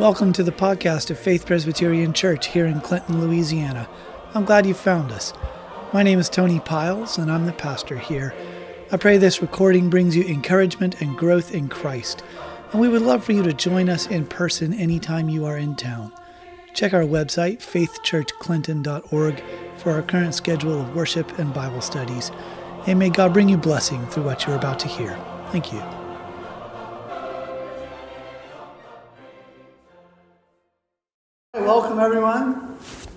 Welcome to the podcast of Faith Presbyterian Church here in Clinton, Louisiana. I'm glad you found us. My name is Tony Piles, and I'm the pastor here. I pray this recording brings you encouragement and growth in Christ, and we would love for you to join us in person anytime you are in town. Check our website, faithchurchclinton.org, for our current schedule of worship and Bible studies, and may God bring you blessing through what you're about to hear. Thank you.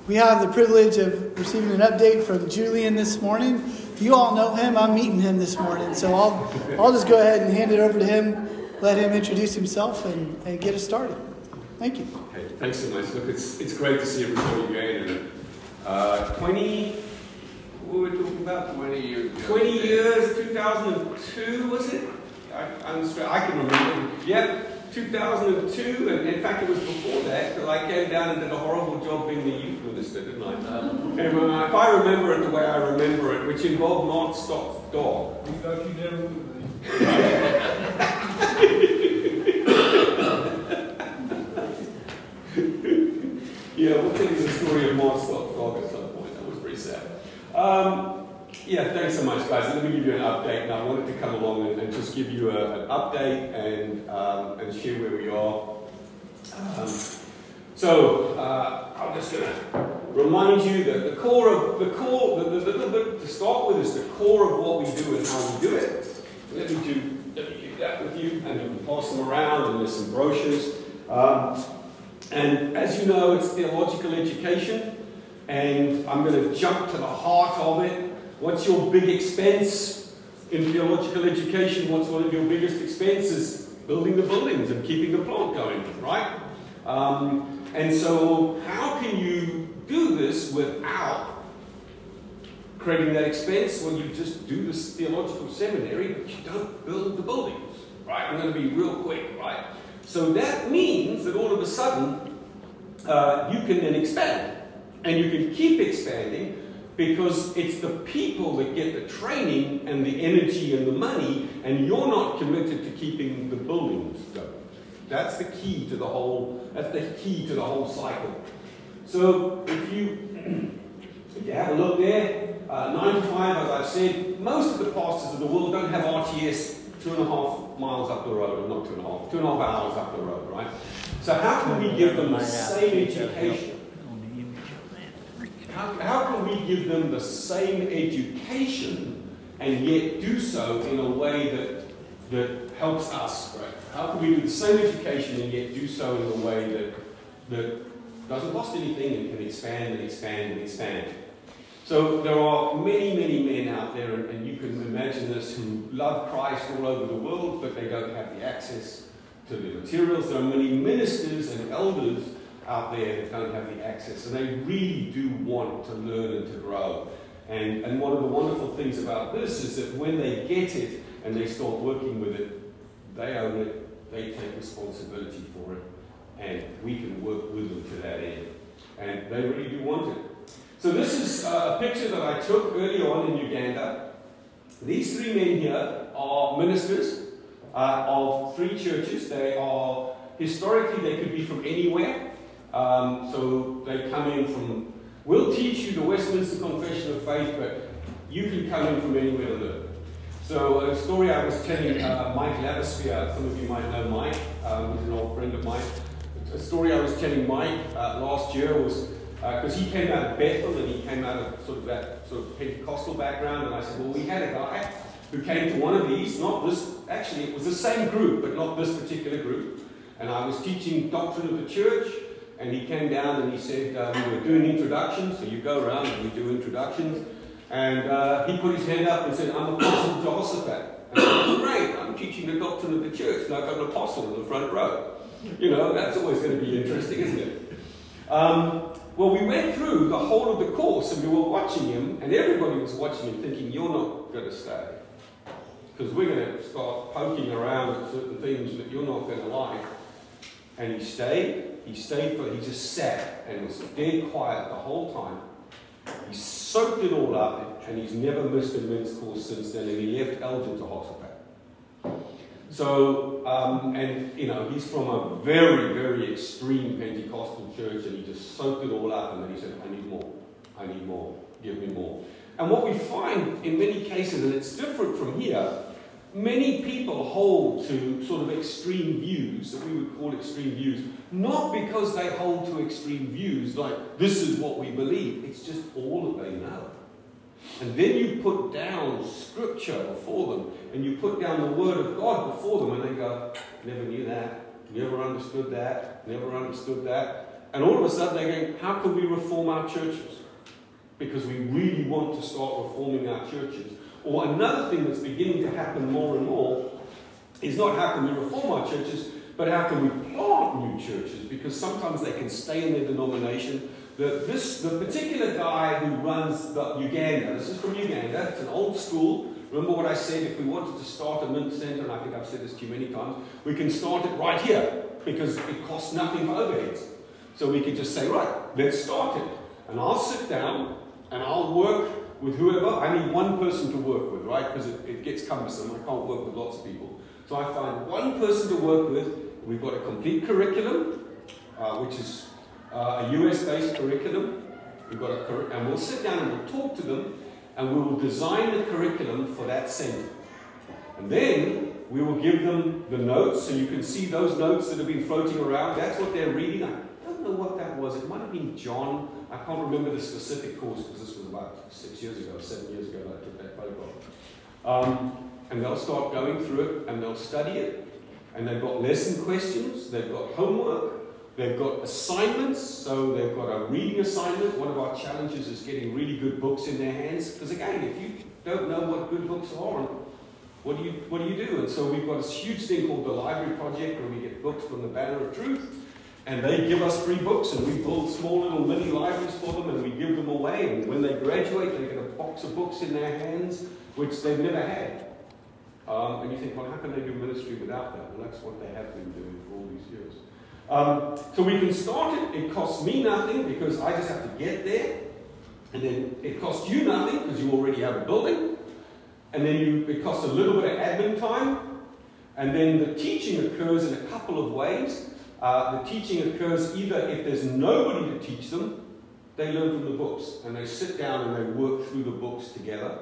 We have the privilege of receiving an update from Julian this morning. You all know him. I'm meeting him this morning. So I'll, I'll just go ahead and hand it over to him, let him introduce himself, and, and get us started. Thank you. Hey, thanks so much. Look, it's, it's great to see everybody again. And, uh, 20, what were we talking about? 20 years. 20 years, 2002, was it? I, I'm, I can remember. Yep. 2002, and in fact, it was before that, because I came down and did a horrible job being the youth minister, didn't I? and when I, if I remember it the way I remember it, which involved Mark Stock's dog. We thought you never would. yeah, we'll tell you the story of Mark Stock's dog at some point. That was pretty sad. Um, yeah, thanks so much, guys. Let me give you an update. And I wanted to come along and, and just give you a, an update and, um, and share where we are. Um, so uh, I'm just going to remind you that the core of the core, the, the, the, the, to start with, is the core of what we do and how we do it. Let me do let me do that with you, and you can pass them around. And there's some brochures. Um, and as you know, it's theological education, and I'm going to jump to the heart of it What's your big expense in theological education? What's one of your biggest expenses? Building the buildings and keeping the plant going, right? Um, and so, how can you do this without creating that expense when you just do this theological seminary, but you don't build the buildings, right? I'm going to be real quick, right? So that means that all of a sudden uh, you can then expand, and you can keep expanding because it's the people that get the training and the energy and the money, and you're not committed to keeping the buildings going. That's the key to the whole. That's the key to the whole cycle. So if you if you have a look there, uh, 95, as I've said, most of the pastors of the world don't have RTS two and a half miles up the road, or not two and a half, two and a half hours up the road, right? So how can we give them the same education? How, how can we give them the same education and yet do so in a way that, that helps us? Right? How can we do the same education and yet do so in a way that, that doesn't cost anything and can expand and expand and expand? So there are many, many men out there, and, and you can imagine this, who love Christ all over the world, but they don't have the access to the materials. There are many ministers and elders out there that don't have the access. And they really do want to learn and to grow. And, and one of the wonderful things about this is that when they get it and they start working with it, they own it, they take responsibility for it, and we can work with them to that end. And they really do want it. So this is a picture that I took early on in Uganda. These three men here are ministers uh, of three churches. They are, historically, they could be from anywhere. Um, so they come in from, we'll teach you the Westminster Confession of Faith, but you can come in from anywhere to learn. So a story I was telling uh, Mike Laversphere, some of you might know Mike, um, he's an old friend of mine. A story I was telling Mike uh, last year was because uh, he came out of Bethel and he came out of sort of that sort of Pentecostal background, and I said, well, we had a guy who came to one of these, not this, actually it was the same group, but not this particular group, and I was teaching doctrine of the church, and he came down and he said, uh, we were doing introductions, so you go around and we do introductions. And uh, he put his hand up and said, I'm Apostle Jehoshaphat. And I said, great, I'm teaching the doctrine of the church, and I've got an apostle in the front row. You know, that's always going to be interesting, isn't it? Um, well, we went through the whole of the course and we were watching him, and everybody was watching him thinking, You're not going to stay. Because we're going to start poking around at certain things that you're not going to like. And he stayed, he stayed for, he just sat and was dead quiet the whole time. He soaked it all up and he's never missed a men's course since then and he left Elgin to Jehoshaphat. So, um, and you know, he's from a very, very extreme Pentecostal church, and he just soaked it all up, and then he said, I need more. I need more. Give me more. And what we find in many cases, and it's different from here, many people hold to sort of extreme views that we would call extreme views, not because they hold to extreme views like this is what we believe, it's just all that they know. And then you put down scripture before them, and you put down the word of God before them, and they go, never knew that, never understood that, never understood that. And all of a sudden they go, how can we reform our churches? Because we really want to start reforming our churches. Or another thing that's beginning to happen more and more is not how can we reform our churches, but how can we plant new churches? Because sometimes they can stay in their denomination. The, this, the particular guy who runs the Uganda, this is from Uganda, it's an old school. Remember what I said, if we wanted to start a mint center, and I think I've said this to you many times, we can start it right here because it costs nothing for overheads. So we could just say, right, let's start it. And I'll sit down and I'll work with whoever. I need one person to work with, right? Because it, it gets cumbersome. I can't work with lots of people. So I find one person to work with. We've got a complete curriculum, uh, which is uh, a US based curriculum. We've got a cur- and we'll sit down and we'll talk to them and we will design the curriculum for that center. And then we will give them the notes, so you can see those notes that have been floating around. That's what they're reading. I don't know what that was. It might have been John. I can't remember the specific course because this was about six years ago, seven years ago that I took that photograph. Um, and they'll start going through it and they'll study it. And they've got lesson questions, they've got homework, they've got assignments. So they've got a reading assignment. One of our challenges is getting really good books in their hands. Because again, if you don't know what good books are, what do you what do you do? And so we've got this huge thing called the Library Project, where we get books from the Banner of Truth, and they give us free books, and we build small little mini libraries for them, and we give them away. And when they graduate, they get a box of books in their hands, which they've never had. Um, and you think, well, how can they do ministry without that? Well, that's what they have been doing for all these years. Um, so we can start it. It costs me nothing because I just have to get there. And then it costs you nothing because you already have a building. And then you, it costs a little bit of admin time. And then the teaching occurs in a couple of ways. Uh, the teaching occurs either if there's nobody to teach them, they learn from the books and they sit down and they work through the books together.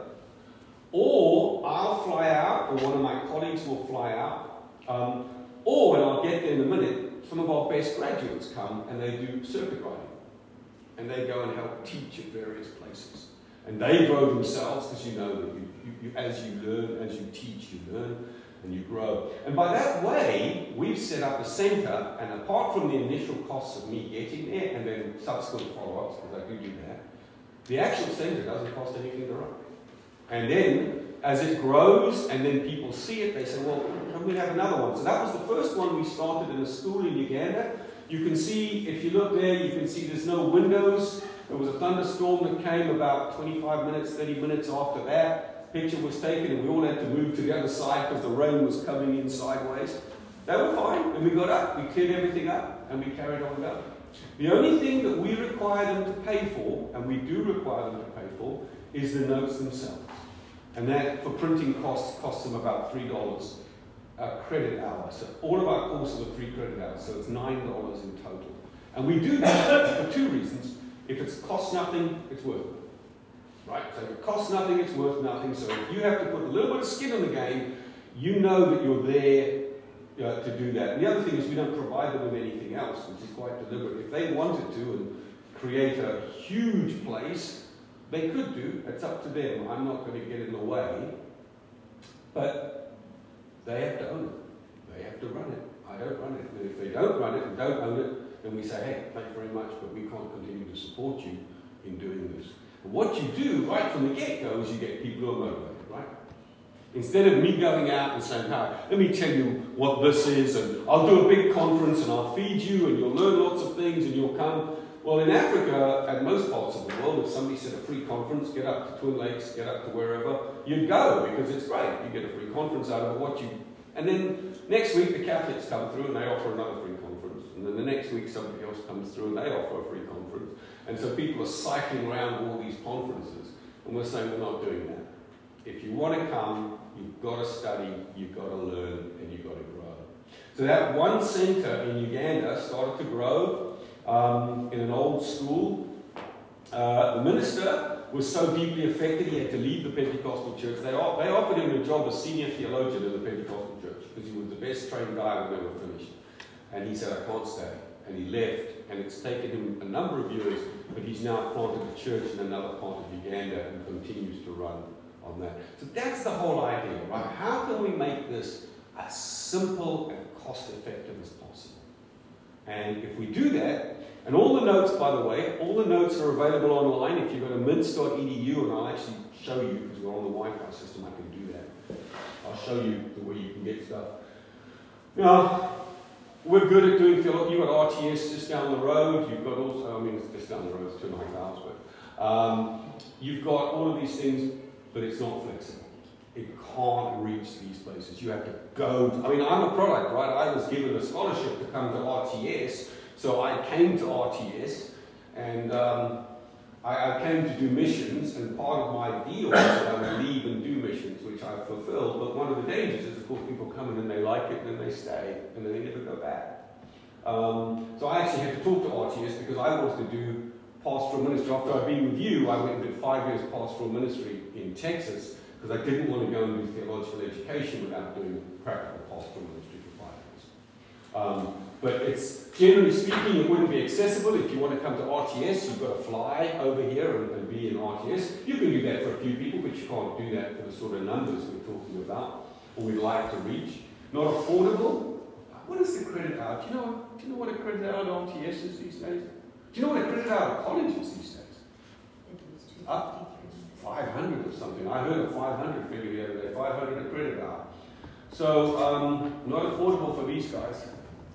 Or I'll fly out, or one of my colleagues will fly out. Um, or, and I'll get there in a minute, some of our best graduates come and they do circuit riding. And they go and help teach at various places. And they grow themselves because you know that you, you, you, as you learn, as you teach, you learn and you grow. And by that way, we've set up a centre, and apart from the initial costs of me getting there and then subsequent follow ups, because I do do that, the actual centre doesn't cost anything to run. And then, as it grows and then people see it, they say, well, can we have another one? So that was the first one we started in a school in Uganda. You can see, if you look there, you can see there's no windows. There was a thunderstorm that came about 25 minutes, 30 minutes after that. Picture was taken, and we all had to move to the other side because the rain was coming in sideways. They were fine, and we got up, we cleared everything up, and we carried on going. The only thing that we require them to pay for, and we do require them to pay for, is the notes themselves. And that, for printing costs, costs them about $3 a credit hour. So all of our courses are three credit hours, so it's $9 in total. And we do that for two reasons. If it costs nothing, it's worth it. Right? So if it costs nothing, it's worth nothing. So if you have to put a little bit of skin in the game, you know that you're there uh, to do that. And the other thing is we don't provide them with anything else, which is quite deliberate. If they wanted to and create a huge place, they could do. It's up to them. I'm not going to get in the way. But they have to own it. They have to run it. I don't run it. And if they don't run it and don't own it, then we say, hey, thank you very much, but we can't continue to support you in doing this. And what you do right from the get-go is you get people who are motivated, right? Instead of me going out and saying, hi, let me tell you what this is, and I'll do a big conference and I'll feed you and you'll learn lots of things and you'll come. Well, in Africa, at most parts of the world, if somebody said a free conference, get up to Twin Lakes, get up to wherever, you'd go because it's great. You get a free conference out of it. What you, and then next week the Catholics come through and they offer another free and the next week somebody else comes through and they offer a free conference, and so people are cycling around all these conferences, and we're saying we're not doing that. If you want to come, you've got to study, you've got to learn, and you've got to grow. So that one center in Uganda started to grow um, in an old school. Uh, the minister was so deeply affected he had to leave the Pentecostal church. They, they offered him a job as senior theologian in the Pentecostal church because he was the best trained guy when they were finished. And he said, I can't stay. And he left. And it's taken him a number of years, but he's now planted a church in another part of Uganda and continues to run on that. So that's the whole idea, right? How can we make this as simple and cost effective as possible? And if we do that, and all the notes, by the way, all the notes are available online. If you go to mints.edu, and I'll actually show you, because we're on the Wi Fi system, I can do that. I'll show you the way you can get stuff. Now, we're good at doing theology. You've got RTS just down the road. You've got also, I mean, it's just down the road, two and a half hours, but um, you've got all of these things, but it's not flexible. It can't reach these places. You have to go. To, I mean, I'm a product, right? I was given a scholarship to come to RTS so I came to RTS and um, I, I, came to do missions, and part of my deal was that I would leave and do missions, which I fulfilled. One of the dangers is, of course, people come in and they like it, and then they stay, and then they never go back. Um, so I actually had to talk to RTS because I wanted to do pastoral ministry. After I'd been with you, I went and did five years pastoral ministry in Texas because I didn't want to go and do theological education without doing practical pastoral ministry for five years. Um, but it's generally speaking, it wouldn't be accessible. If you want to come to RTS, you've got to fly over here and, and be in RTS. You can do that for a few people, but you can't do that for the sort of numbers we're talking about or we'd like to reach. Not affordable. What is the credit hour? Do you know, do you know what a credit hour at RTS is these days? Do you know what a credit hour at college is these days? Up 500 or something. I heard a 500 figure the other day, 500 a credit hour. So, um, not affordable for these guys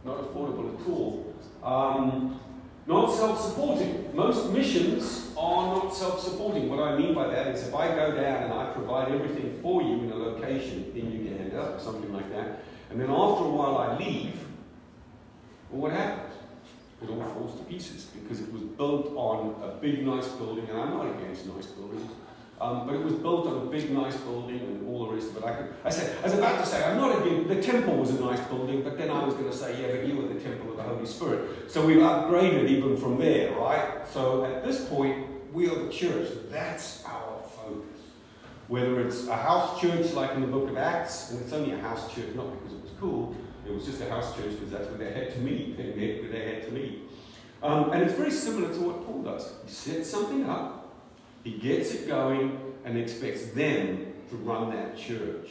not affordable at all. Um, not self-supporting. Most missions are not self-supporting. What I mean by that is if I go down and I provide everything for you in a location in Uganda or something like that, and then after a while I leave, well, what happens? It all falls to pieces because it was built on a big, nice building, and I'm not against nice buildings. Um, but it was built on a big, nice building and all the rest of it. I, could, I said, I was about to say, I'm not against, the temple was a nice building, but then I was going to say, yeah, but you were the temple of the Holy Spirit. So we've upgraded even from there, right? So at this point, we are the church. That's our focus. Whether it's a house church like in the book of Acts, and it's only a house church, not because it was cool, it was just a house church because that's where they had to meet. They met where they had to meet. Um, and it's very similar to what Paul does. He sets something up, he gets it going and expects them to run that church.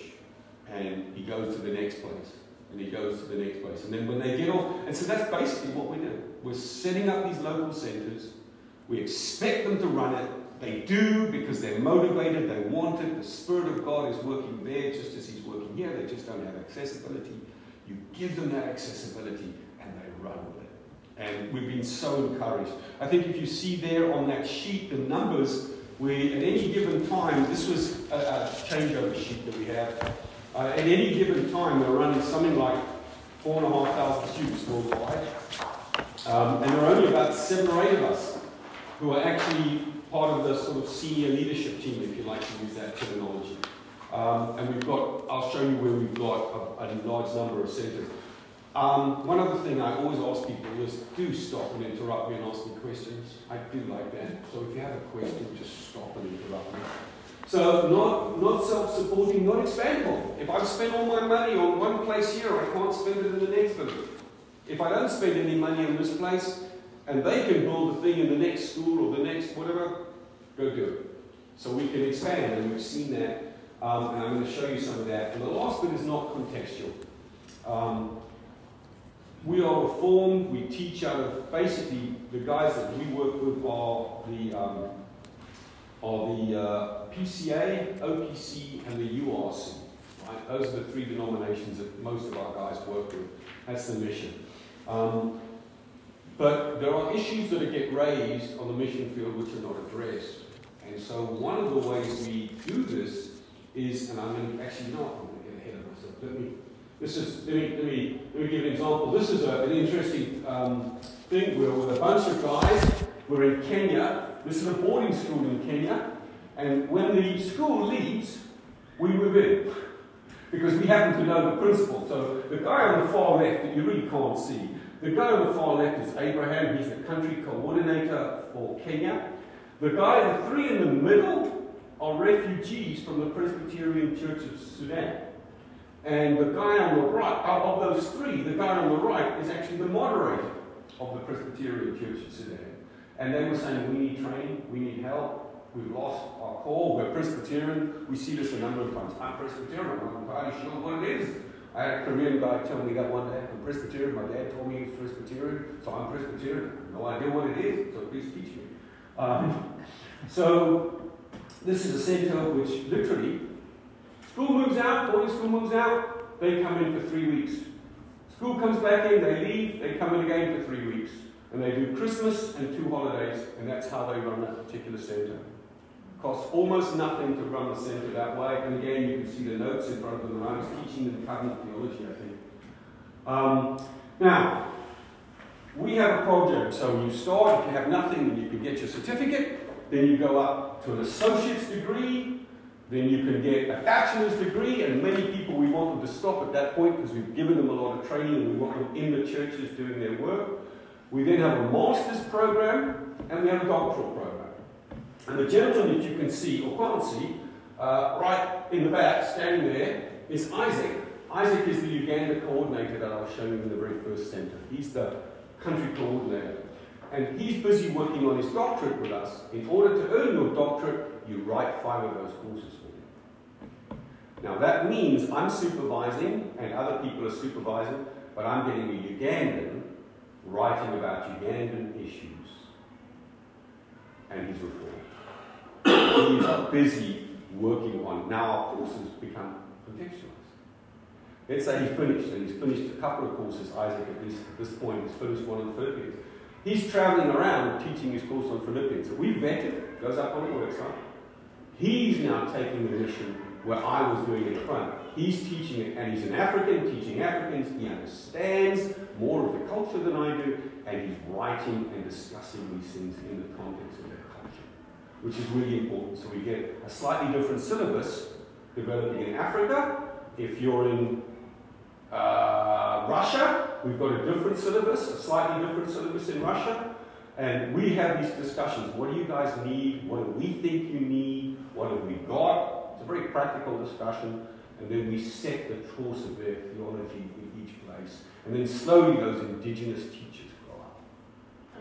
And he goes to the next place. And he goes to the next place. And then when they get off, and so that's basically what we do. We're setting up these local centers. We expect them to run it. They do because they're motivated, they want it. The Spirit of God is working there just as He's working here. They just don't have accessibility. You give them that accessibility and they run with it. And we've been so encouraged. I think if you see there on that sheet the numbers we, at any given time, this was a, a changeover sheet that we have. Uh, at any given time, we're running something like four and a half thousand students worldwide. Um, and there are only about seven or eight of us who are actually part of the sort of senior leadership team, if you like to use that terminology. Um, and we've got, I'll show you where we've got a, a large number of centres. Um, one other thing I always ask people is do stop and interrupt me and ask me questions. I do like that. So if you have a question, just stop and interrupt me. So not, not self-supporting, not expandable. If I've spent all my money on one place here, I can't spend it in the next one. If I don't spend any money on this place, and they can build a thing in the next school or the next whatever, go do it. So we can expand, and we've seen that. Um, and I'm going to show you some of that. And the last bit is not contextual. Um, we are reformed. We teach out of basically the guys that we work with are the um, are the uh, PCA, OPC, and the URC. Right? Those are the three denominations that most of our guys work with. That's the mission. Um, but there are issues that get raised on the mission field which are not addressed. And so one of the ways we do this is, and I'm actually not, I'm going to get ahead of myself. Let me this is, let me, let me, let me give an example. This is a, an interesting um, thing. We're with a bunch of guys. We're in Kenya. This is a boarding school in Kenya. And when the school leaves, we move in because we happen to know the principal. So the guy on the far left that you really can't see, the guy on the far left is Abraham. He's the country coordinator for Kenya. The guy, the three in the middle, are refugees from the Presbyterian Church of Sudan. And the guy on the right, of those three, the guy on the right is actually the moderator of the Presbyterian Church of Sudan. And they were saying, we need training, we need help, we've lost our call, we're Presbyterian. We see this a number of times. I'm Presbyterian, I'm not entirely sure what it is. I had a Korean guy tell me that one day. I'm Presbyterian. My dad told me he's Presbyterian, so I'm Presbyterian. No idea what it is, so please teach me. Um, so this is a centre which literally, school moves out, boarding school moves out, they come in for three weeks. School comes back in, they leave, they come in again for three weeks. And they do Christmas and two holidays, and that's how they run that particular centre. Costs almost nothing to run the centre that way. And again, you can see the notes in front of them. I was teaching them covenant theology, I think. Um, now, we have a project. So you start, if you have nothing, you can get your certificate. Then you go up to an associate's degree. Then you can get a bachelor's degree. And many people, we want them to stop at that point because we've given them a lot of training and we want them in the churches doing their work. We then have a master's program and we have a doctoral program. And the gentleman that you can see or can't see, uh, right in the back, standing there, is Isaac. Isaac is the Uganda coordinator that I was showing in the very first centre. He's the country coordinator. And he's busy working on his doctorate with us. In order to earn your doctorate, you write five of those courses for him. Now that means I'm supervising and other people are supervising, but I'm getting a Ugandan writing about Ugandan issues and his reform he's busy working on. Now our courses become contextualized. Let's say he's finished, and he's finished a couple of courses. Isaac, at least at this point, has finished one on Philippians. He's traveling around teaching his course on Philippians. So we vetted, it, goes up on the website. He's now taking the mission where I was doing it front. He's teaching it, and he's an African, teaching Africans. He understands more of the culture than I do, and he's writing and discussing these things in the context of that culture, which is really important. So we get a slightly different syllabus developing in Africa. If you're in uh, Russia, we've got a different syllabus, a slightly different syllabus in Russia. And we have these discussions. What do you guys need? What do we think you need? What have we got? It's a very practical discussion. And then we set the course of their theology in each place. And then slowly those indigenous teachers grow up.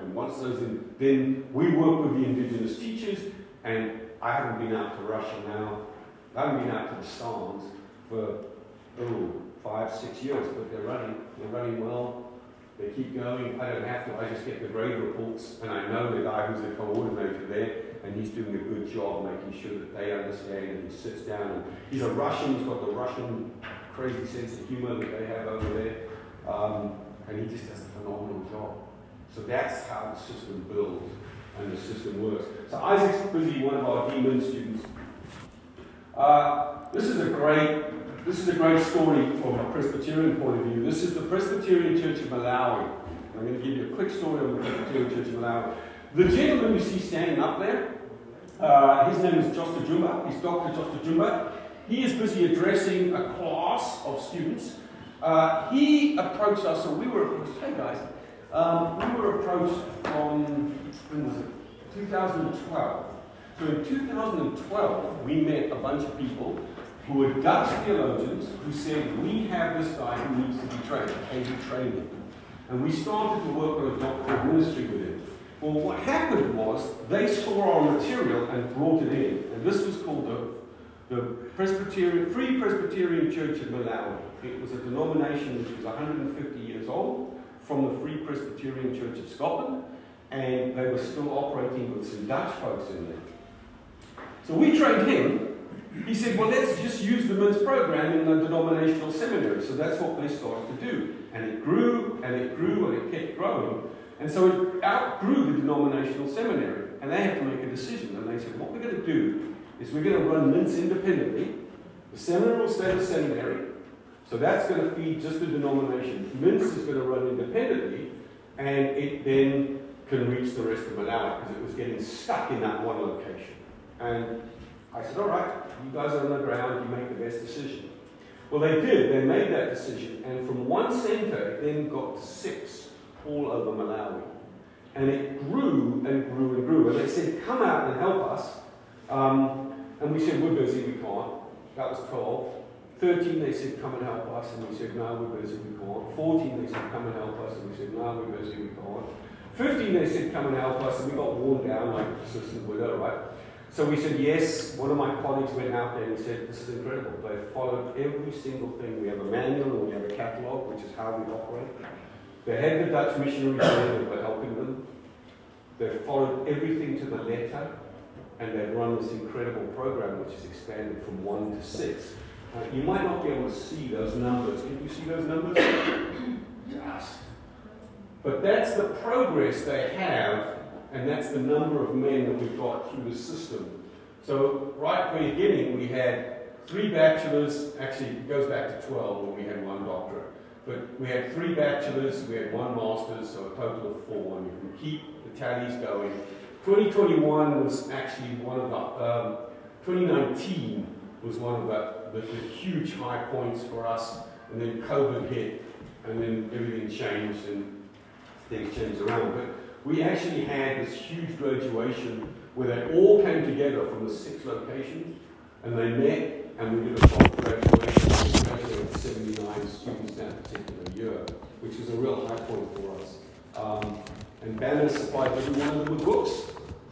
And once those, in, then we work with the indigenous teachers and I haven't been out to Russia now. I haven't been out to the Stans for oh, five, six years, but they're running. They're running well. They keep going. I don't have to. I just get the grade reports, and I know the guy who's the coordinator there, and he's doing a good job making sure that they understand. And he sits down, and he's a Russian. He's got the Russian crazy sense of humor that they have over there, um, and he just does a phenomenal job. So that's how the system builds and the system works. So Isaac's busy, one of our demon students. Uh, this is a great this is a great story from a Presbyterian point of view. This is the Presbyterian Church of Malawi. I'm going to give you a quick story on the Presbyterian Church of Malawi. The gentleman you see standing up there, uh, his name is Josta Jumba. He's Dr. Josta Jumba. He is busy addressing a class of students. Uh, he approached us, so we were approached, hey guys, um, we were approached from, when was it? 2012. So in 2012, we met a bunch of people who were Dutch theologians who said, we have this guy who needs to be trained. Can you train him? And we started to work on a doctoral ministry with him. Well, what happened was they saw our material and brought it in. And this was called the, the Presbyterian, Free Presbyterian Church of Malawi. It was a denomination which was 150 years old from the Free Presbyterian Church of Scotland, and they were still operating with some Dutch folks in there. So we trained him. He said, well, let's just use the MINTS program in the denominational seminary. So that's what they started to do. And it grew, and it grew, and it kept growing. And so it outgrew the denominational seminary. And they had to make a decision. And they said, what we're going to do is we're going to run MINTS independently. The seminary will stay the seminary, so that's going to feed just the denomination. MINTS is going to run independently, and it then can reach the rest of Malawi because it was getting stuck in that one location. And I said, all right, you guys are on the ground, you make the best decision. Well, they did. They made that decision. And from one center, it then got to six all over Malawi. And it grew and grew and grew. And they said, come out and help us. Um, and we said, we're busy, we can't. That was 12. 13, they said, come and help us. And we said, no, we're busy, we can't. 14, they said, come and help us. And we said, no, we're busy, we can't. 15, they said, come and help us. And we got worn down like persistent widow, right? So we said, yes. One of my colleagues went out there and said, this is incredible. They followed every single thing. We have a manual and we have a catalogue, which is how we operate. They had the Dutch missionaries there that were helping them. They followed everything to the letter and they've run this incredible program which has expanded from one to six. Uh, you might not be able to see those numbers. Can you see those numbers? yes. But that's the progress they have, and that's the number of men that we've got through the system. So right from the beginning, we had three bachelors. Actually, it goes back to 12 when we had one doctorate. But we had three bachelors, we had one master's, so a total of four, and you can keep the tallies going. 2021 was actually one of the, um, 2019 was one of the, the, the, huge high points for us, and then COVID hit, and then everything changed and things changed around. But we actually had this huge graduation where they all came together from the six locations, and they met, and we did a proper graduation. We graduated 79 students that particular year, which was a real high point for us. Um, and banners supplied every one of them with books.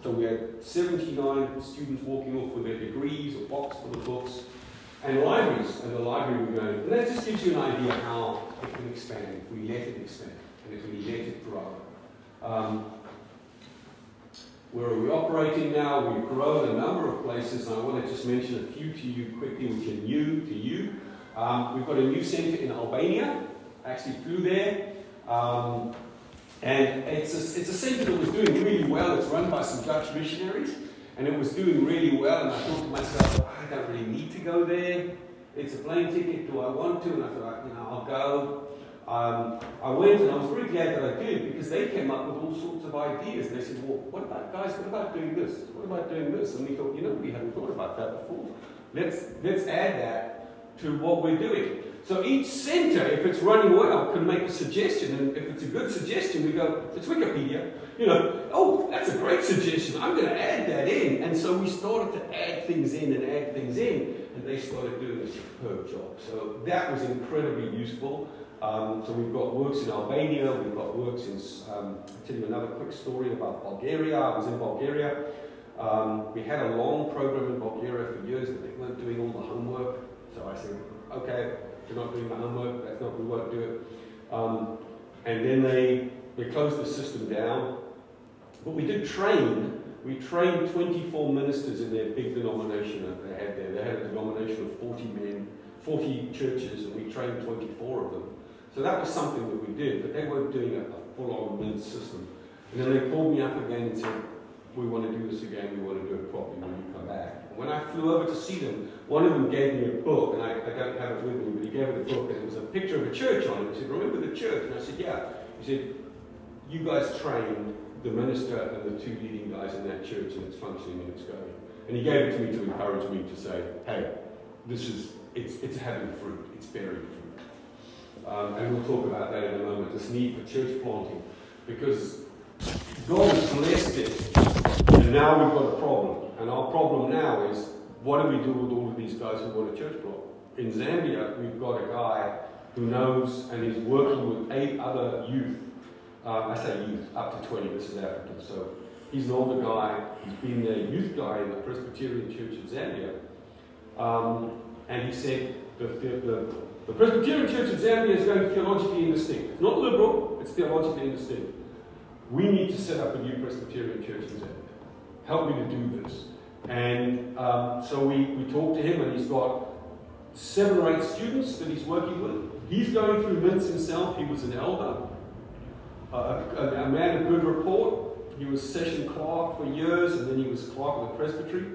So we had 79 students walking off with their degrees, a box full of books, and libraries. And the library we're going. And that just gives you an idea how it can expand if we let it expand and if we let it grow. Um, where are we operating now? We've grown a number of places, and I want to just mention a few to you quickly, which are new to you. Um, we've got a new centre in Albania. I actually flew there. Um, and it's a, it's a centre that was doing really well. It's run by some Dutch missionaries, and it was doing really well. And I thought to myself, I don't really need to go there. It's a plane ticket. Do I want to? And I thought, you know, I'll go. Um, I went, and I was very glad that I did because they came up with all sorts of ideas. They said, well, what about guys? What about doing this? What about doing this? And we thought, you know, we hadn't thought about that before. Let's let's add that to what we're doing. So each center, if it's running well, can make a suggestion. And if it's a good suggestion, we go, it's Wikipedia. You know, oh, that's a great suggestion. I'm going to add that in. And so we started to add things in and add things in. And they started doing a superb job. So that was incredibly useful. Um, so we've got works in Albania, we've got works in, um, I'll tell you another quick story about Bulgaria. I was in Bulgaria. Um, we had a long program in Bulgaria for years, but they weren't doing all the homework. So I said, okay, you're not doing the homework, that's not, we won't do it. Um, and then they, they closed the system down. But we did train, we trained 24 ministers in their big denomination that they had there. They had a denomination of 40 men, 40 churches, and we trained 24 of them. So that was something that we did, but they weren't doing a, a full-on MINT system. And then they called me up again and said, we want to do this again, we want to do it properly when you come back. And when I flew over to see them, one of them gave me a book, and I, I don't have it with me, but he gave me the book, and it was a picture of a church on it. He said, remember the church? And I said, yeah. He said, you guys trained the minister and the two leading guys in that church, and it's functioning and it's going. And he gave it to me to encourage me to say, hey, this is, it's, it's having fruit, it's bearing fruit. Um, and we'll talk about that in a moment, this need for church planting. Because God has blessed it, and now we've got a problem. And our problem now is, what do we do with all of these guys who want a church block? In Zambia, we've got a guy who knows and is working with eight other youth. Uh, I say youth, up to 20, this is African. So he's an older guy. He's been the youth guy in the Presbyterian Church in Zambia. Um, and he said the, the, the Presbyterian Church in Zambia is going theologically indistinct. It's not liberal, it's theologically indistinct. We need to set up a new Presbyterian church in Zambia. Help me to do this. And um, so we, we talked to him, and he's got seven or eight students that he's working with. He's going through MINTS himself. He was an elder, uh, a, a, man of good report. He was session clerk for years, and then he was clerk of the presbytery.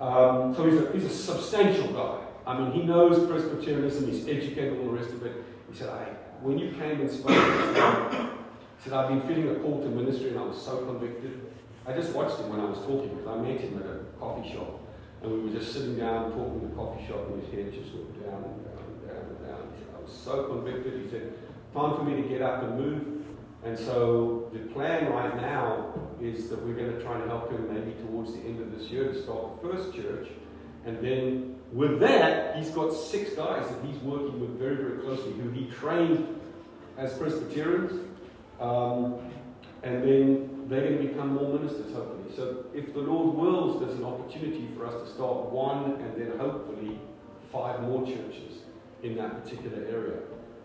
Um, so he's a, he's a substantial guy. I mean, he knows Presbyterianism, he's educated, all the rest of it. He said, I, when you came and spoke, he said, I've been feeling a call to ministry and I was so convicted. I just watched him when I was talking because I met him at a coffee shop. and we were just sitting down talking in the coffee shop, and his head just went down and down and down and down. Said, I was so convicted. He said, time for me to get up and move. And so the plan right now is that we're going to try and help him maybe towards the end of this year to start the first church. And then with that, he's got six guys that he's working with very, very closely who he trained as Presbyterians. Um, and then they're going to become more ministers, hopefully. So if the Lord wills, there's an opportunity for us to start one and then hopefully five more churches in that particular area,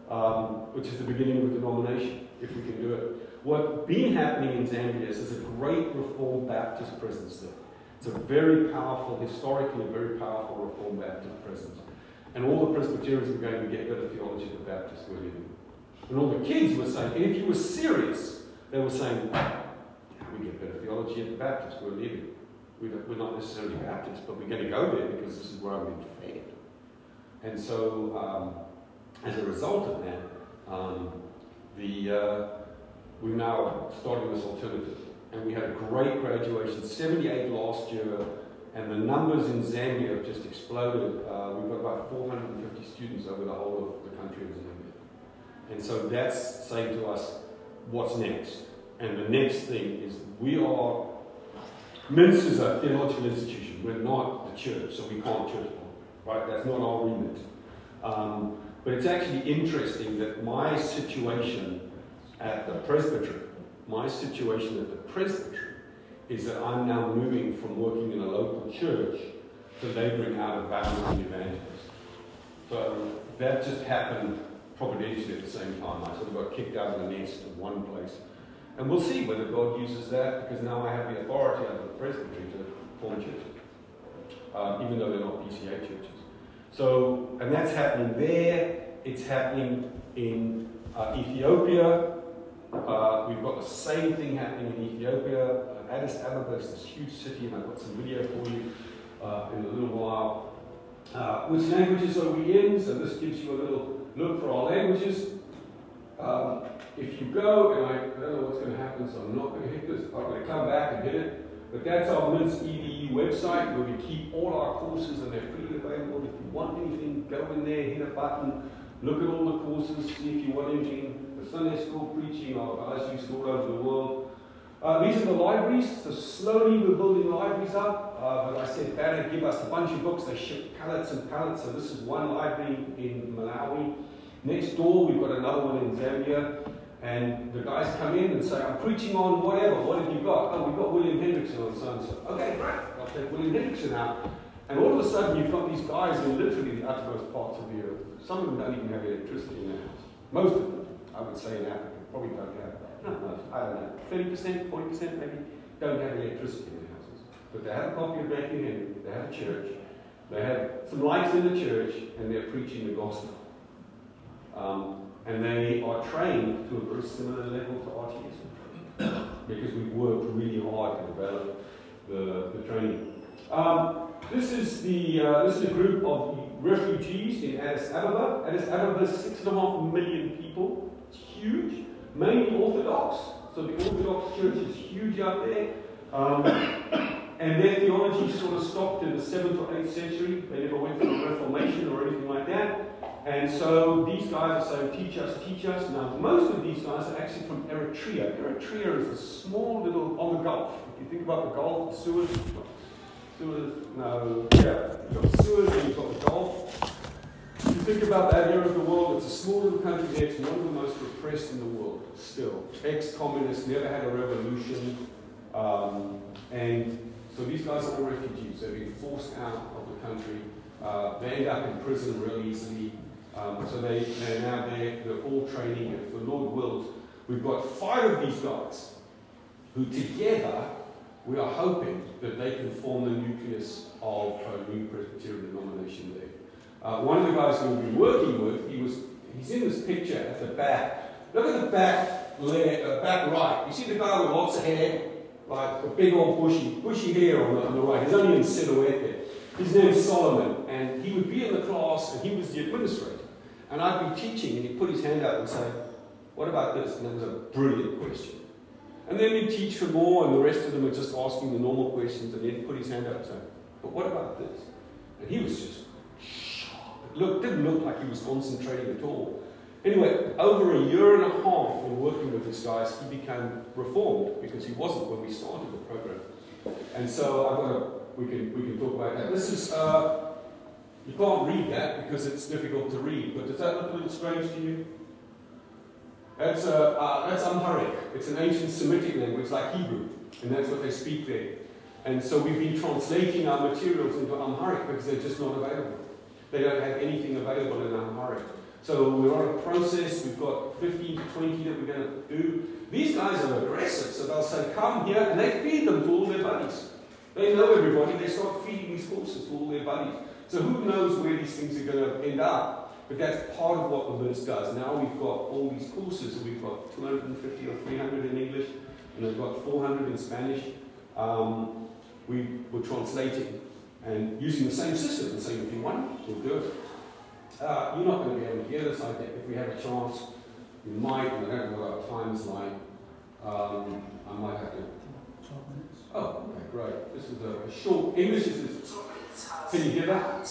um, which is the beginning of a denomination, if we can do it. What's been happening in Zambia is there's a great Reformed Baptist presence there. It's a very powerful, historically a very powerful Reformed Baptist presence. And all the Presbyterians are going to get better theology than the Baptists were living. And all the kids were saying, and if you were serious, they were saying, we get better theology at the Baptists, we're leaving. We're not necessarily Baptists, but we're going to go there because this is where I'm being fed. And so, um, as a result of that, um, the, uh, we're now starting this alternative. And we had a great graduation, 78 last year, and the numbers in Zambia have just exploded. Uh, we've got about 450 students over the whole of the country of Zambia. And so that's saying to us, what's next? And the next thing is we are, MINTS is a theological institution. We're not the church, so we can't church right? That's not our remit. Um, but it's actually interesting that my situation at the presbytery, my situation at the presbytery, is that I'm now moving from working in a local church to laboring out of Babylon evangelist. So that just happened providentially at the same time. I sort of got kicked out of the nest in one place. And we'll see whether God uses that because now I have the authority of the presbytery to form churches, uh, even though they're not PCA churches. So, and that's happening there. It's happening in uh, Ethiopia. Uh, we've got the same thing happening in Ethiopia. Uh, Addis Ababa is this huge city, and I've got some video for you uh, in a little while. Uh, which languages are we in? So this gives you a little look for our languages. Um, if you go, and I, I, don't know what's going to happen, so I'm not going to hit this. I'm going to come back and hit it. But that's our MINTS EDU website where we keep all our courses and they're freely available. If you want anything, go in there, hit a button, look at all the courses, see if you want anything. The Sunday school preaching, our guys used all over the world. Uh, these are the libraries. So slowly we're building libraries up. Uh, but I said, Banner, give us a bunch of books. They ship pallets and pallets. So this is one library in Malawi. Next door, we've got another one in Zambia. And the guys come in and say, I'm preaching on whatever. What have you got? Oh, we've got William Hendriksen on so and so. Okay, great. I'll take William Hendriksen out. And all of a sudden, you've got these guys in literally the uttermost parts of the earth. Some of them don't even have electricity in their house. Most of them, I would say in Africa, probably don't have. Not most, I don't know. 30%, 40% maybe, don't have electricity in their houses. But they have a copy of Matthew Henry, they have a church, they have some lights in the church, and they're preaching the gospel. Um, and they are trained to a very similar level to RTS because we've worked really hard to develop the, the training. Um, this is the uh, this is a group of refugees in Addis Ababa. Addis Ababa is six and a half million people. It's huge, mainly Orthodox. So the Orthodox Church is huge out there. Um, and their theology sort of stopped in the 7th or 8th century. They never went through a Reformation or anything like that. And so these guys are saying, teach us, teach us. Now, most of these guys are actually from Eritrea. Eritrea is a small little, on the Gulf. If you think about the Gulf, Suez, Suez, no, yeah, you've got Suez and you've got the Gulf. If you think about that area of the world, it's a small little country there. It's one of the most repressed in the world still. Ex-communist, never had a revolution. Um, and so these guys are all refugees. They've been forced out of the country. Uh, they end up in prison real easily. Um, so they, they're now there, they're all training. If the Lord wills, we've got five of these guys who together we are hoping that they can form the nucleus of a new Presbyterian denomination there. Uh, one of the guys who we've been working with, he was, he's in this picture at the back. Look at the back, uh, back right. You see the guy with lots of hair? Like a big old bushy, bushy hair on the, on the right. He's only in silhouette there. His name's Solomon, and he would be in the class, and he was the administrator. And I'd be teaching, and he'd put his hand up and say, What about this? And it was a brilliant question. And then we'd teach for more, and the rest of them were just asking the normal questions, and he'd put his hand up and say, But what about this? And he was just shocked. It looked, didn't look like he was concentrating at all. Anyway, over a year and a half in working with these guys, he became reformed because he wasn't when we started the program. And so I've got a, we can we can talk about that. This is uh, you can't read that because it's difficult to read. But does that look a little strange to you? That's uh, uh, that's Amharic. It's an ancient Semitic language like Hebrew, and that's what they speak there. And so we've been translating our materials into Amharic because they're just not available. They don't have anything available in Amharic. So we're on a process. We've got 15 to 20 that we're going to do. These guys are aggressive, so they'll say, come here, and they feed them to all their buddies. They know everybody. They start feeding these horses to all their buddies. So who knows where these things are going to end up? But that's part of what the list does. Now we've got all these courses. We've got 250 or 300 in English, and we've got 400 in Spanish. Um, we were translating and using the same system and saying, if you want, we'll do it. Uh, you're not going to be able to hear this, I think. If we have a chance, we might, I don't know what our time's like. Um, I might have to. 12 minutes. Oh, okay, great. This is a, a short English. Is, can you hear that?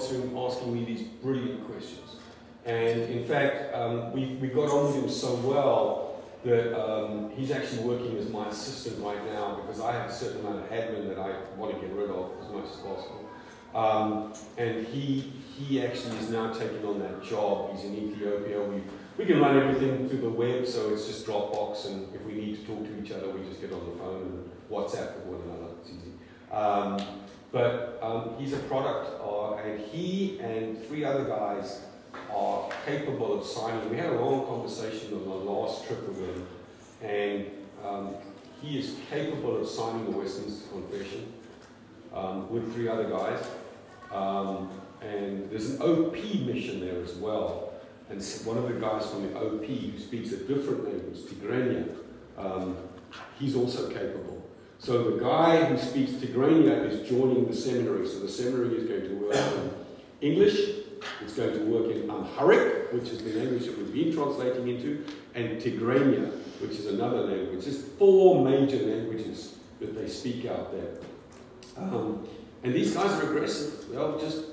Answering, asking me these brilliant questions. And in fact, um, we, we got on with him so well that um, he's actually working as my assistant right now because I have a certain amount of admin that I want to get rid of as much as possible. Um, and he, he actually is now taking on that job. He's in Ethiopia. We, we can run everything through the web, so it's just Dropbox, and if we need to talk to each other, we just get on the phone and WhatsApp with one another. It's easy. But um, he's a product, uh, and he and three other guys are capable of signing. We had a long conversation on the last trip with him, and um, he is capable of signing the Westminster Confession um, with three other guys. Um, and there's an OP mission there as well. And one of the guys from the OP who speaks a different language, Tigrinya, um, he's also capable. So the guy who speaks Tigrinya is joining the seminary. So the seminary is going to work in English, it's going to work in Amharic, which is the language that we've been translating into, and Tigrinya, which is another language. There's four major languages that they speak out there. Um, and these guys are aggressive. They'll just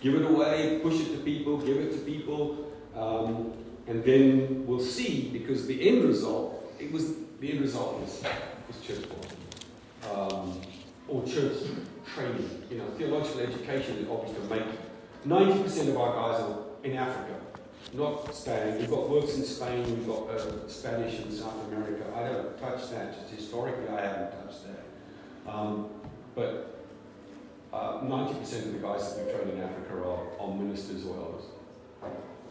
give it away, push it to people, give it to people, um, and then we'll see because the end result, it was the end result was, was church um, or church training. You know, theological education is obviously make 90% of our guys are in Africa, not Spain. We've got works in Spain, we've got uh, Spanish in South America. I don't touch that, just historically I haven't touched that. Um, but uh, 90% of the guys that we train in Africa are, are ministers or elders.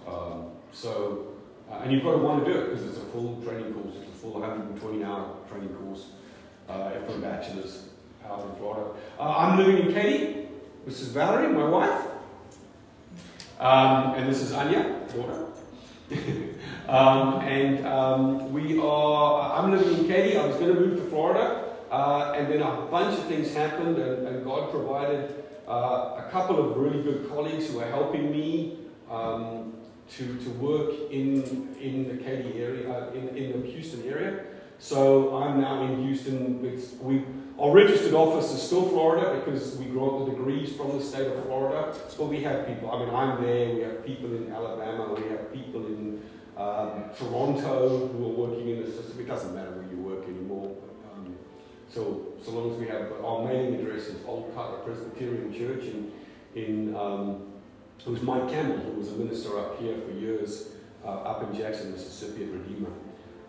Um, so, uh, and you've got to want to do it because it's a full training course, it's a full 120 hour training course uh, for bachelors out in Florida. Uh, I'm living in Katy. This is Valerie, my wife. Um, and this is Anya, daughter. um, and um, we are, I'm living in Katy. I was going to move to Florida. Uh, and then a bunch of things happened, and, and God provided uh, a couple of really good colleagues who are helping me um, to, to work in, in the Katy area, uh, in, in the Houston area. So I'm now in Houston. We, our registered office is still Florida because we up the degrees from the state of Florida. But we have people, I mean, I'm there, we have people in Alabama, we have people in um, Toronto who are working in the system. It doesn't matter where you work anymore. Um, so, so long as we have our mailing address is Old Cutler Presbyterian Church in, in um, it was Mike Campbell, who was a minister up here for years, uh, up in Jackson, Mississippi at Redeemer.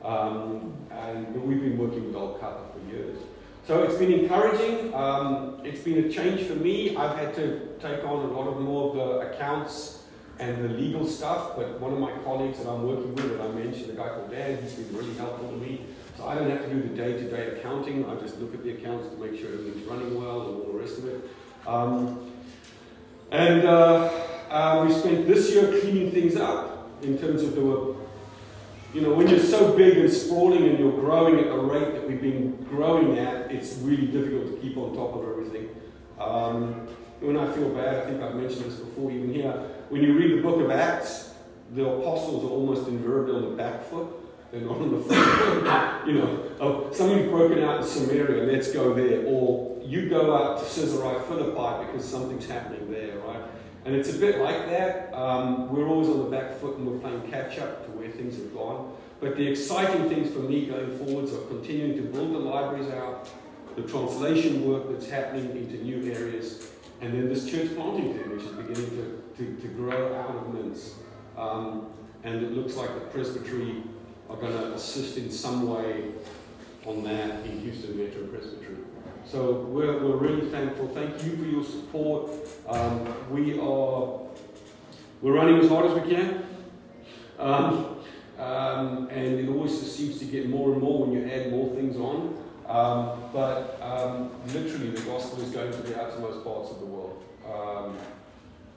Um, and we've been working with Old Cutler for years. So it's been encouraging. Um, it's been a change for me. I've had to take on a lot of more of the accounts and the legal stuff, but one of my colleagues that I'm working with, that I mentioned, a guy called Dan, he's been really helpful to me. So I don't have to do the day-to-day accounting. I just look at the accounts to make sure everything's running well and all the rest of it. Um, and uh, uh, we spent this year cleaning things up in terms of the you know, when you're so big and sprawling and you're growing at the rate that we've been growing at, it's really difficult to keep on top of everything. Um, when I feel bad, I think I've mentioned this before, even here, when you read the book of Acts, the apostles are almost invariably on the back foot. They're not on the front foot. You know, oh, somebody's broken out in Samaria, let's go there. Or you go out to Caesarea Philippi because something's happening there, right? And it's a bit like that. Um, we're always on the back foot and we're playing catch up where things have gone. But the exciting things for me going forwards are continuing to build the libraries out, the translation work that's happening into new areas, and then this church planting thing, which is beginning to, to, to grow out of MINTS. Um, and it looks like the presbytery are going to assist in some way on that in Houston Metro Presbytery. So we're, we're really thankful. Thank you for your support. Um, we are we're running as hard as we can. Um, um, and it always seems to get more and more when you add more things on. Um, but um, literally, the gospel is going to the outermost parts of the world. Um,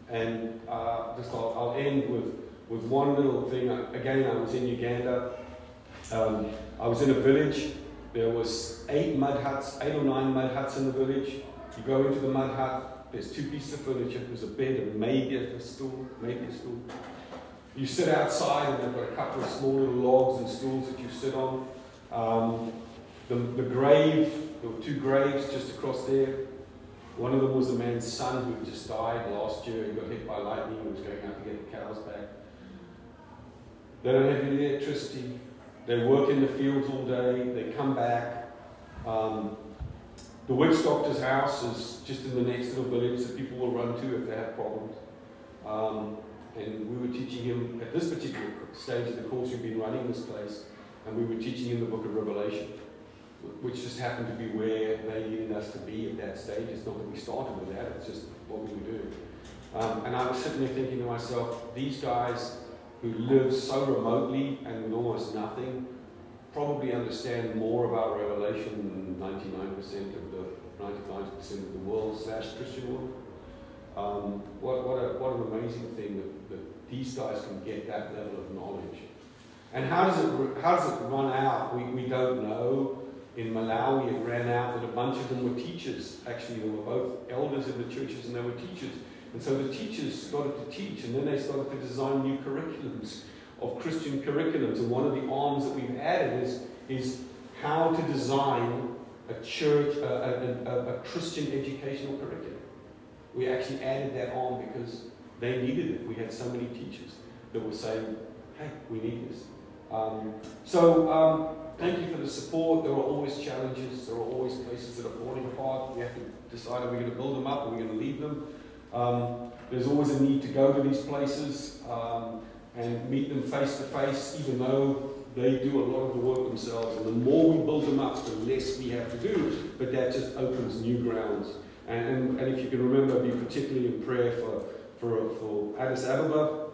and uh, just I'll, I'll, end with, with one little thing. Again, I was in Uganda. I was in a village there was eight mud huts, eight or nine mud huts in the village. You go into the mud hut, there's two pieces of furniture, there's a bed and maybe a stool, maybe a stool. You sit outside and they've got a couple of small little logs and stools that you sit on. Um, the, the grave, there were two graves just across there. One of them was a man's son who just died last year. He got hit by lightning and was going out to get the cows back. They don't have any electricity. They work in the fields all day, they come back. Um, the witch doctor's house is just in the next little village that people will run to if they have problems. Um, and we were teaching him at this particular stage of the course we've been running this place, and we were teaching him the book of Revelation, which just happened to be where they needed us to be at that stage. It's not that we started with that, it's just what we were doing. Um, and I was sitting there thinking to myself, these guys who live so remotely and with almost nothing probably understand more about Revelation than 99% of the 99% of the world slash Christian world. Um, what, what, a, what an amazing thing that, that these guys can get that level of knowledge. And how does it, how does it run out? We, we don't know. In Malawi, it ran out that a bunch of them were teachers. Actually, they were both elders in the churches and they were teachers. And so the teachers started to teach, and then they started to design new curriculums of Christian curriculums. And one of the arms that we've added is, is how to design a church, a, a, a, a Christian educational curriculum. We actually added that on because they needed it. We had so many teachers that were saying, hey, we need this. Um, so um, thank you for the support. There are always challenges. There are always places that are falling apart. We have to decide are we going to build them up or are we going to leave them. Um, there's always a need to go to these places um, and meet them face to face, even though they do a lot of the work themselves. And the more we build them up, the less we have to do. But that just opens new grounds. And, and, and if you can remember, be particularly in prayer for, for, for Addis Ababa.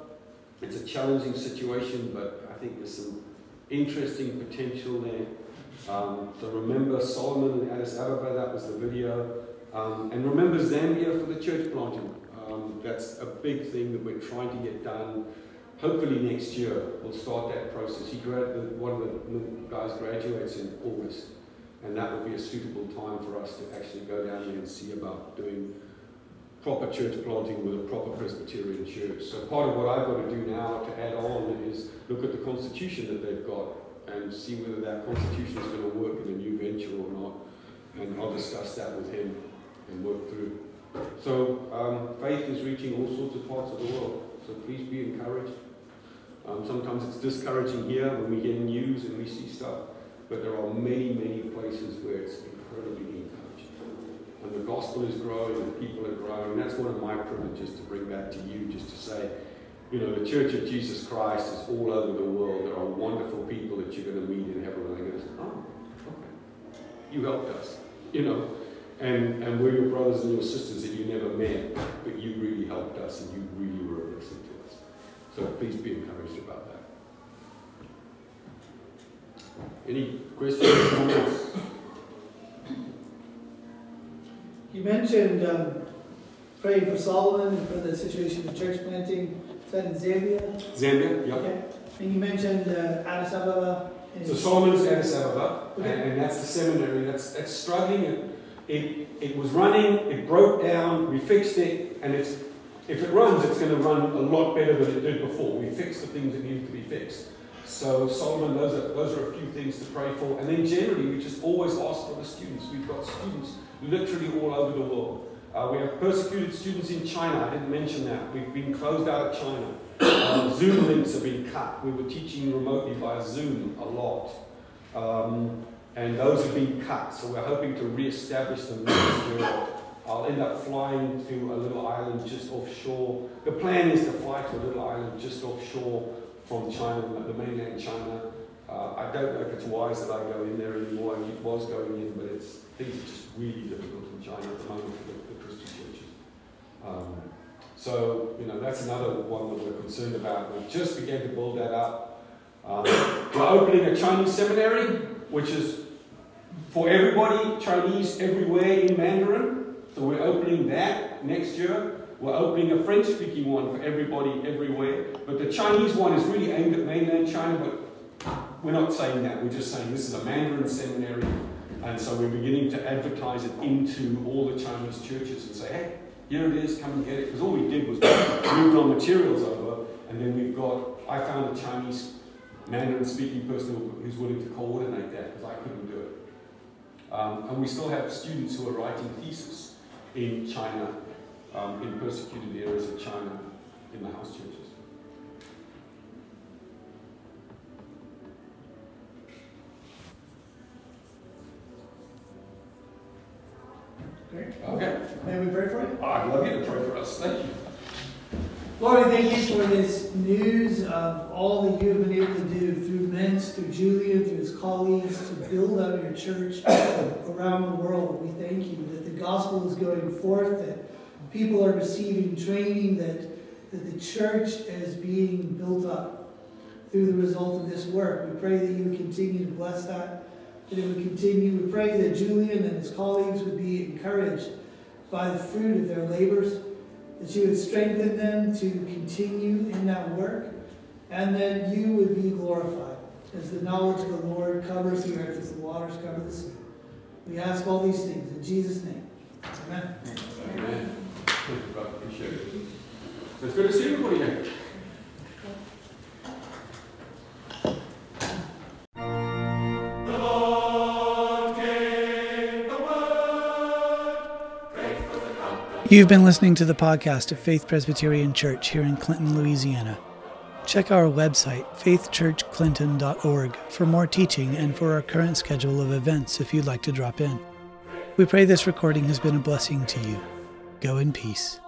It's a challenging situation, but I think there's some interesting potential there. Um, so remember Solomon and Addis Ababa, that was the video. Um, and remember Zambia for the church planting. Um, that's a big thing that we're trying to get done. Hopefully next year we'll start that process. He grad- one of the guys graduates in August, and that will be a suitable time for us to actually go down there and see about doing proper church planting with a proper Presbyterian church. So part of what I've got to do now to add on is look at the constitution that they've got and see whether that constitution is going to work in a new venture or not. And I'll discuss that with him and work through. So um, faith is reaching all sorts of parts of the world. So please be encouraged. Um, sometimes it's discouraging here when we hear news and we see stuff, but there are many, many places where it's incredibly encouraging. And the gospel is growing and people are growing. That's one of my privileges to bring back to you, just to say, you know, the Church of Jesus Christ is all over the world. There are wonderful people that you're going to meet in heaven and they're going to say, oh, okay, you helped us, you know. And, and we're your brothers and your sisters that you never met, but you really helped us and you really were a blessing to us. So please be encouraged about that. Any questions or comments? You mentioned um, praying for Solomon and for the situation of church planting. Is that in Zambia? Zambia, yeah. Okay. And you mentioned uh, Addis Ababa. So Solomon's Addis Ababa, and, Okay. and that's the seminary that's, that's struggling. It, it, it was running, it broke down, we fixed it, and it's, if it runs, it's going to run a lot better than it did before. We fixed the things that needed to be fixed. So Solomon, those are, those are a few things to pray for. And then generally, we just always ask for the students. We've got students literally all over the world. Uh, we have persecuted students in China. I didn't mention that. We've been closed out of China. Uh, Zoom links have been cut. We were teaching remotely via Zoom a lot. Um, and those have been cut. So we're hoping to re-establish them next year. I'll end up flying to a little island just offshore. The plan is to fly to a little island just offshore from China, the mainland China. Uh, I don't know if it's wise that I go in there anymore. I was going in, but it's things are just really difficult in China at the moment for the, the Christian churches. Um, so, you know, that's another one that we're concerned about. We've just began to build that up. Um, we're opening a Chinese seminary, which is for everybody, Chinese everywhere in Mandarin. So we're opening that next year. We're opening a French speaking one for everybody everywhere. But the Chinese one is really aimed at mainland China, but we're not saying that. We're just saying this is a Mandarin seminary. And so we're beginning to advertise it into all the Chinese churches and say, hey, here it is, come and get it. Because all we did was moved our materials over, and then we've got, I found a Chinese Mandarin speaking person who's willing to coordinate that because I couldn't do it. Um, and we still have students who are writing thesis in China, um, in persecuted areas of China, in the house churches. Great. Okay. May we pray for you? Oh, I'd love you to pray for us. Thank you. Lord, we thank you for this news of all that you have been able to do through MINTS, through Julian, through his colleagues to build out your church around the world. We thank you that the gospel is going forth, that people are receiving training, that, that the church is being built up through the result of this work. We pray that you would continue to bless that, that it would continue. We pray that Julian and his colleagues would be encouraged by the fruit of their labors that you would strengthen them to continue in that work, and that you would be glorified as the knowledge of the Lord covers the earth as the waters cover the sea. We ask all these things in Jesus' name. Amen. Amen. It's good to see everybody again. You've been listening to the podcast of Faith Presbyterian Church here in Clinton, Louisiana. Check our website, faithchurchclinton.org, for more teaching and for our current schedule of events if you'd like to drop in. We pray this recording has been a blessing to you. Go in peace.